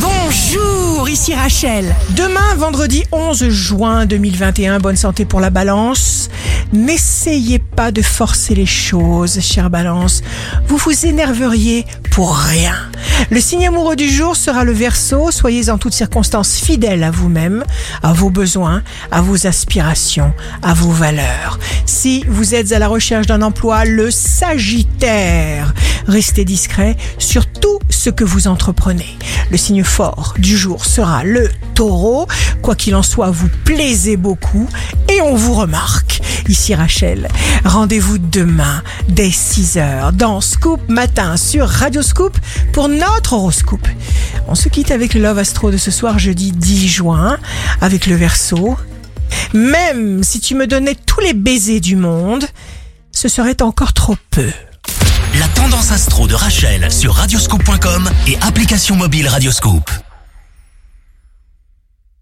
Bonjour, ici Rachel. Demain, vendredi 11 juin 2021, bonne santé pour la balance. N'essayez pas de forcer les choses, chère balance. Vous vous énerveriez pour rien. Le signe amoureux du jour sera le verso. Soyez en toutes circonstances fidèles à vous-même, à vos besoins, à vos aspirations, à vos valeurs. Si vous êtes à la recherche d'un emploi, le sagittaire. Restez discret sur tout ce que vous entreprenez. Le signe fort du jour sera le taureau. Quoi qu'il en soit, vous plaisez beaucoup et on vous remarque. Ici Rachel, rendez-vous demain dès 6h dans Scoop Matin sur Radio Scoop pour notre horoscope. On se quitte avec le Love Astro de ce soir jeudi 10 juin avec le verso. Même si tu me donnais tous les baisers du monde, ce serait encore trop peu. Tendance astro de Rachel sur radioscope.com et application mobile Radioscope.